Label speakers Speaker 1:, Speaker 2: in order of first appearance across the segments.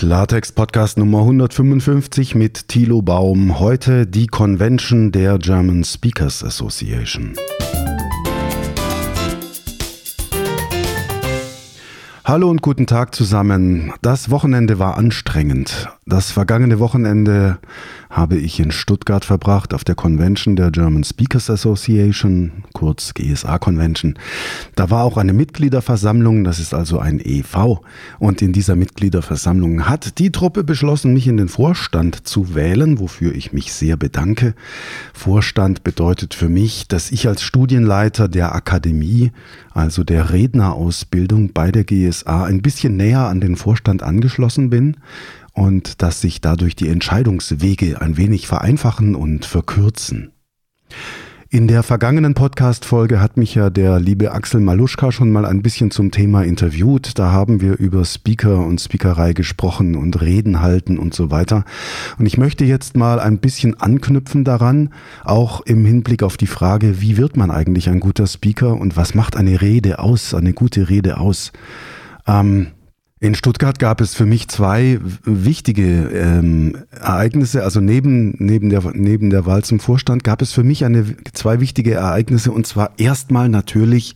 Speaker 1: Klartext Podcast Nummer 155 mit Thilo Baum. Heute die Convention der German Speakers Association. Hallo und guten Tag zusammen. Das Wochenende war anstrengend. Das vergangene Wochenende habe ich in Stuttgart verbracht auf der Convention der German Speakers Association, kurz GSA Convention. Da war auch eine Mitgliederversammlung, das ist also ein EV. Und in dieser Mitgliederversammlung hat die Truppe beschlossen, mich in den Vorstand zu wählen, wofür ich mich sehr bedanke. Vorstand bedeutet für mich, dass ich als Studienleiter der Akademie, also der Rednerausbildung bei der GSA, ein bisschen näher an den Vorstand angeschlossen bin und dass sich dadurch die Entscheidungswege ein wenig vereinfachen und verkürzen. In der vergangenen Podcast-Folge hat mich ja der liebe Axel Maluschka schon mal ein bisschen zum Thema interviewt. Da haben wir über Speaker und Speakerei gesprochen und Reden halten und so weiter. Und ich möchte jetzt mal ein bisschen anknüpfen daran, auch im Hinblick auf die Frage, wie wird man eigentlich ein guter Speaker und was macht eine Rede aus, eine gute Rede aus? Ähm, in Stuttgart gab es für mich zwei wichtige ähm, Ereignisse. Also neben, neben, der, neben der Wahl zum Vorstand gab es für mich eine, zwei wichtige Ereignisse. Und zwar erstmal natürlich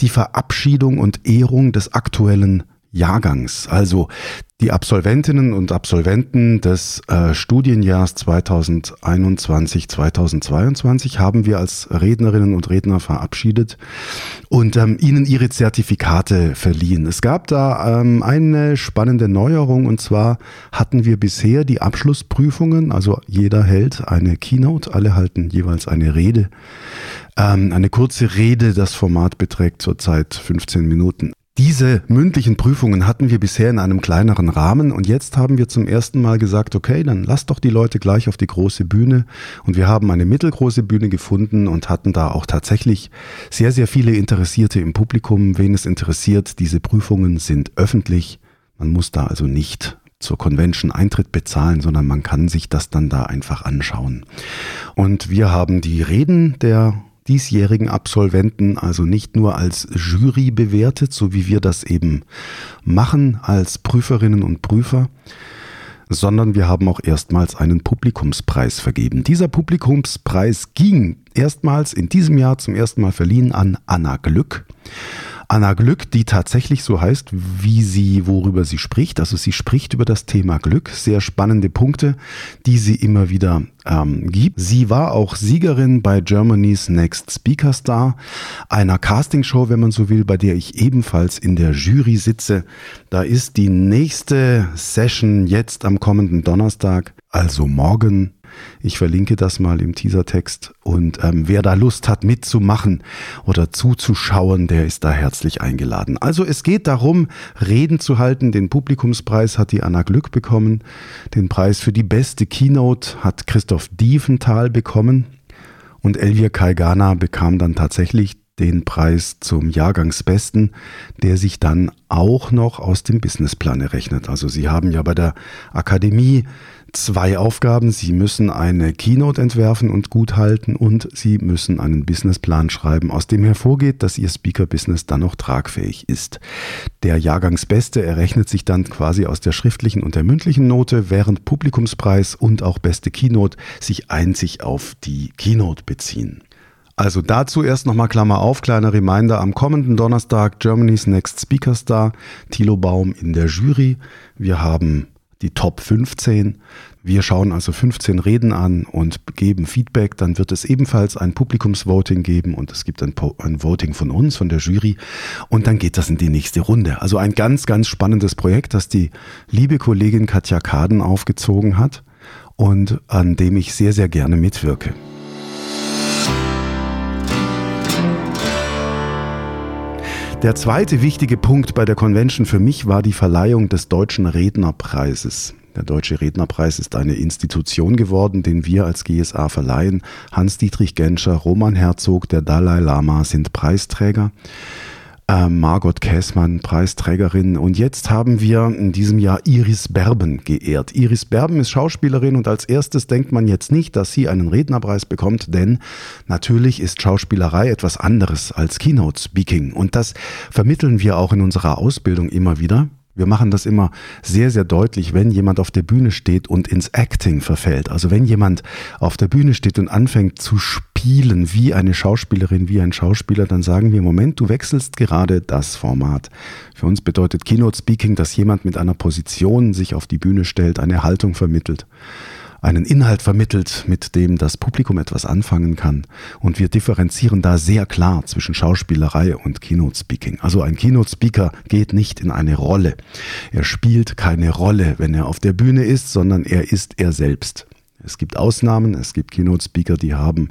Speaker 1: die Verabschiedung und Ehrung des aktuellen Jahrgangs. Also die Absolventinnen und Absolventen des äh, Studienjahrs 2021-2022 haben wir als Rednerinnen und Redner verabschiedet und ähm, ihnen ihre Zertifikate verliehen. Es gab da ähm, eine spannende Neuerung und zwar hatten wir bisher die Abschlussprüfungen, also jeder hält eine Keynote, alle halten jeweils eine Rede. Ähm, eine kurze Rede, das Format beträgt zurzeit 15 Minuten. Diese mündlichen Prüfungen hatten wir bisher in einem kleineren Rahmen und jetzt haben wir zum ersten Mal gesagt, okay, dann lass doch die Leute gleich auf die große Bühne und wir haben eine mittelgroße Bühne gefunden und hatten da auch tatsächlich sehr, sehr viele Interessierte im Publikum. Wen es interessiert, diese Prüfungen sind öffentlich. Man muss da also nicht zur Convention Eintritt bezahlen, sondern man kann sich das dann da einfach anschauen. Und wir haben die Reden der diesjährigen Absolventen also nicht nur als Jury bewertet, so wie wir das eben machen als Prüferinnen und Prüfer, sondern wir haben auch erstmals einen Publikumspreis vergeben. Dieser Publikumspreis ging erstmals in diesem Jahr zum ersten Mal verliehen an Anna Glück. Anna Glück, die tatsächlich so heißt, wie sie, worüber sie spricht. Also sie spricht über das Thema Glück. Sehr spannende Punkte, die sie immer wieder ähm, gibt. Sie war auch Siegerin bei Germany's Next Speaker Star, einer Castingshow, wenn man so will, bei der ich ebenfalls in der Jury sitze. Da ist die nächste Session jetzt am kommenden Donnerstag, also morgen ich verlinke das mal im Teasertext. Und ähm, wer da Lust hat mitzumachen oder zuzuschauen, der ist da herzlich eingeladen. Also es geht darum, Reden zu halten. Den Publikumspreis hat die Anna Glück bekommen. Den Preis für die beste Keynote hat Christoph Diefenthal bekommen. Und Elvia Kaigana bekam dann tatsächlich den Preis zum Jahrgangsbesten, der sich dann auch noch aus dem Businessplan errechnet. Also Sie haben ja bei der Akademie zwei Aufgaben. Sie müssen eine Keynote entwerfen und gut halten und Sie müssen einen Businessplan schreiben, aus dem hervorgeht, dass Ihr Speaker-Business dann noch tragfähig ist. Der Jahrgangsbeste errechnet sich dann quasi aus der schriftlichen und der mündlichen Note, während Publikumspreis und auch beste Keynote sich einzig auf die Keynote beziehen. Also dazu erst nochmal Klammer auf, kleiner Reminder, am kommenden Donnerstag Germany's Next Speaker Star, Thilo Baum in der Jury. Wir haben die Top 15. Wir schauen also 15 Reden an und geben Feedback. Dann wird es ebenfalls ein Publikumsvoting geben und es gibt ein, ein, Voting von uns, von der Jury. Und dann geht das in die nächste Runde. Also ein ganz, ganz spannendes Projekt, das die liebe Kollegin Katja Kaden aufgezogen hat und an dem ich sehr, sehr gerne mitwirke. Der zweite wichtige Punkt bei der Convention für mich war die Verleihung des Deutschen Rednerpreises. Der Deutsche Rednerpreis ist eine Institution geworden, den wir als GSA verleihen. Hans-Dietrich Genscher, Roman Herzog, der Dalai Lama sind Preisträger äh, Margot Käßmann, Preisträgerin. Und jetzt haben wir in diesem Jahr Iris Berben geehrt. Iris Berben ist Schauspielerin und als erstes denkt man jetzt nicht, dass sie einen Rednerpreis bekommt, denn natürlich ist Schauspielerei etwas anderes als Keynote Speaking. Und das vermitteln wir auch in unserer Ausbildung immer wieder. Wir machen das immer sehr, sehr deutlich, wenn jemand auf der Bühne steht und ins Acting verfällt. Also wenn jemand auf der Bühne steht und anfängt zu spielen wie eine Schauspielerin, wie ein Schauspieler, dann sagen wir, Moment, du wechselst gerade das Format. Für uns bedeutet Keynote Speaking, dass jemand mit einer Position sich auf die Bühne stellt, eine Haltung vermittelt einen Inhalt vermittelt, mit dem das Publikum etwas anfangen kann. Und wir differenzieren da sehr klar zwischen Schauspielerei und Keynote Speaking. Also ein Keynote Speaker geht nicht in eine Rolle. Er spielt keine Rolle, wenn er auf der Bühne ist, sondern er ist er selbst. Es gibt Ausnahmen, es gibt Keynote Speaker, die haben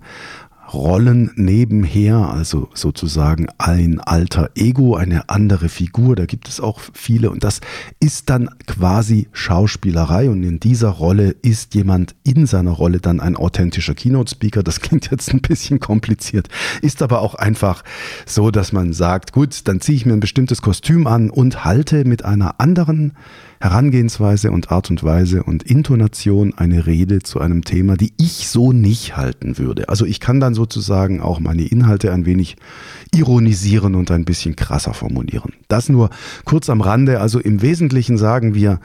Speaker 1: Rollen nebenher, also sozusagen ein alter Ego, eine andere Figur. Da gibt es auch viele und das ist dann quasi Schauspielerei und in dieser Rolle ist jemand in seiner Rolle dann ein authentischer Keynote-Speaker. Das klingt jetzt ein bisschen kompliziert, ist aber auch einfach so, dass man sagt, gut, dann ziehe ich mir ein bestimmtes Kostüm an und halte mit einer anderen Herangehensweise und Art und Weise und Intonation eine Rede zu einem Thema, die ich so nicht halten würde. Also ich kann dann sozusagen auch meine Inhalte ein wenig ironisieren und ein bisschen krasser formulieren. Das nur kurz am Rande. Also im Wesentlichen sagen wir,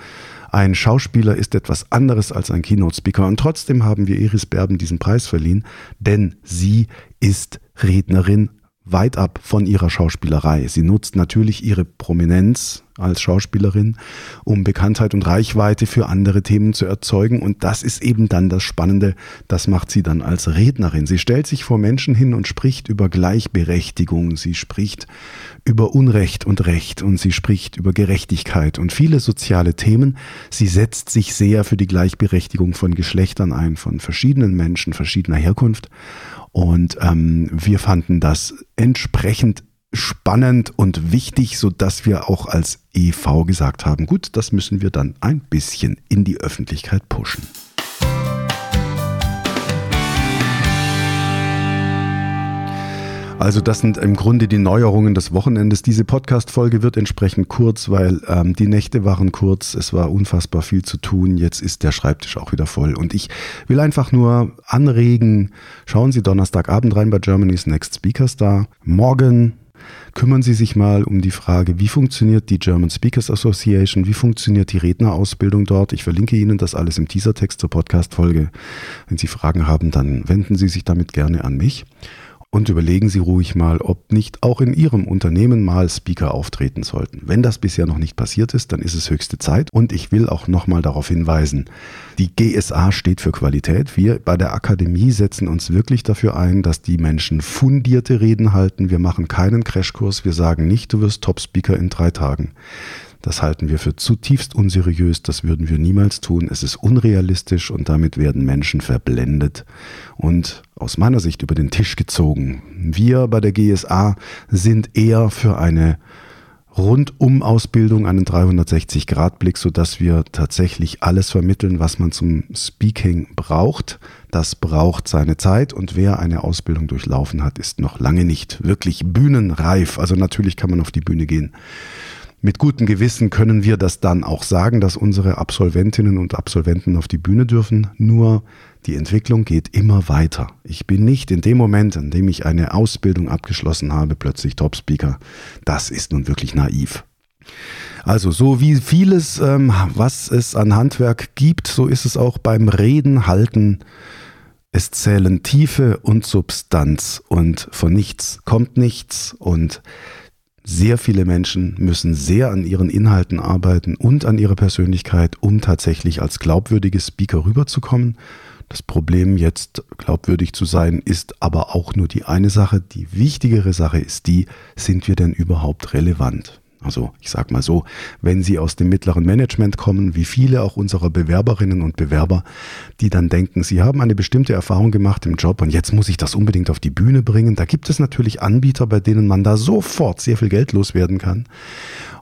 Speaker 1: ein Schauspieler ist etwas anderes als ein Keynote-Speaker. Und trotzdem haben wir Iris Berben diesen Preis verliehen, denn sie ist Rednerin weit ab von ihrer Schauspielerei. Sie nutzt natürlich ihre Prominenz als Schauspielerin, um Bekanntheit und Reichweite für andere Themen zu erzeugen. Und das ist eben dann das Spannende. Das macht sie dann als Rednerin. Sie stellt sich vor Menschen hin und spricht über Gleichberechtigung. Sie spricht über Unrecht und Recht und sie spricht über Gerechtigkeit und viele soziale Themen. Sie setzt sich sehr für die Gleichberechtigung von Geschlechtern ein, von verschiedenen Menschen verschiedener Herkunft. Und ähm, wir fanden das entsprechend spannend und wichtig, so dass wir auch als EV gesagt haben, gut, das müssen wir dann ein bisschen in die Öffentlichkeit pushen. Also das sind im Grunde die Neuerungen des Wochenendes. Diese Podcast-Folge wird entsprechend kurz, weil ähm, die Nächte waren kurz, es war unfassbar viel zu tun. Jetzt ist der Schreibtisch auch wieder voll. Und ich will einfach nur anregen, schauen Sie Donnerstagabend rein bei Germany's Next Speaker Star. Morgen kümmern Sie sich mal um die Frage, wie funktioniert die German Speakers Association, wie funktioniert die Rednerausbildung dort. Ich verlinke Ihnen das alles im Teasertext zur Podcast-Folge. Wenn Sie Fragen haben, dann wenden Sie sich damit gerne an mich. Und überlegen Sie ruhig mal, ob nicht auch in Ihrem Unternehmen mal Speaker auftreten sollten. Wenn das bisher noch nicht passiert ist, dann ist es höchste Zeit. Und ich will auch nochmal darauf hinweisen, die GSA steht für Qualität. Wir bei der Akademie setzen uns wirklich dafür ein, dass die Menschen fundierte Reden halten. Wir machen keinen Crashkurs. Wir sagen nicht, du wirst Top-Speaker in drei Tagen. Das halten wir für zutiefst unseriös, das würden wir niemals tun. Es ist unrealistisch und damit werden Menschen verblendet und aus meiner Sicht über den Tisch gezogen. Wir bei der GSA sind eher für eine Rundum-Ausbildung, einen 360-Grad-Blick, sodass wir tatsächlich alles vermitteln, was man zum Speaking braucht. Das braucht seine Zeit und wer eine Ausbildung durchlaufen hat, ist noch lange nicht wirklich bühnenreif. Also natürlich kann man auf die Bühne gehen mit gutem Gewissen können wir das dann auch sagen, dass unsere Absolventinnen und Absolventen auf die Bühne dürfen. Nur die Entwicklung geht immer weiter. Ich bin nicht in dem Moment, in dem ich eine Ausbildung abgeschlossen habe, plötzlich Top-Speaker. Das ist nun wirklich naiv. Also so wie vieles, ähm, was es an Handwerk gibt, so ist es auch beim Reden, Halten. Es zählen Tiefe und Substanz und von nichts kommt nichts und sehr viele Menschen müssen sehr an ihren Inhalten arbeiten und an ihrer Persönlichkeit, um tatsächlich als glaubwürdige Speaker rüberzukommen. Das Problem, jetzt glaubwürdig zu sein, ist aber auch nur die eine Sache. Die wichtigere Sache ist die, sind wir denn überhaupt relevant? Also ich sage mal so, wenn Sie aus dem mittleren Management kommen, wie viele auch unserer Bewerberinnen und Bewerber, die dann denken, sie haben eine bestimmte Erfahrung gemacht im Job und jetzt muss ich das unbedingt auf die Bühne bringen. Da gibt es natürlich Anbieter, bei denen man da sofort sehr viel Geld loswerden kann.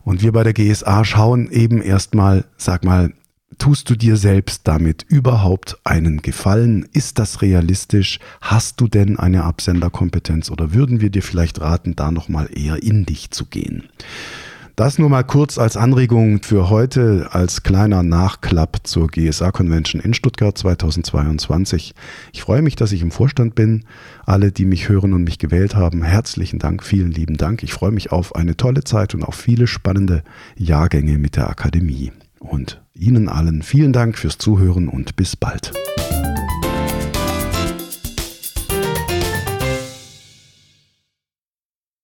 Speaker 1: Und wir bei der GSA schauen eben erstmal, sag mal, Tust du dir selbst damit überhaupt einen Gefallen? Ist das realistisch? Hast du denn eine Absenderkompetenz oder würden wir dir vielleicht raten, da nochmal eher in dich zu gehen? Das nur mal kurz als Anregung für heute, als kleiner Nachklapp zur GSA-Convention in Stuttgart 2022. Ich freue mich, dass ich im Vorstand bin. Alle, die mich hören und mich gewählt haben, herzlichen Dank, vielen lieben Dank. Ich freue mich auf eine tolle Zeit und auf viele spannende Jahrgänge mit der Akademie. Und Ihnen allen vielen Dank fürs Zuhören und bis bald.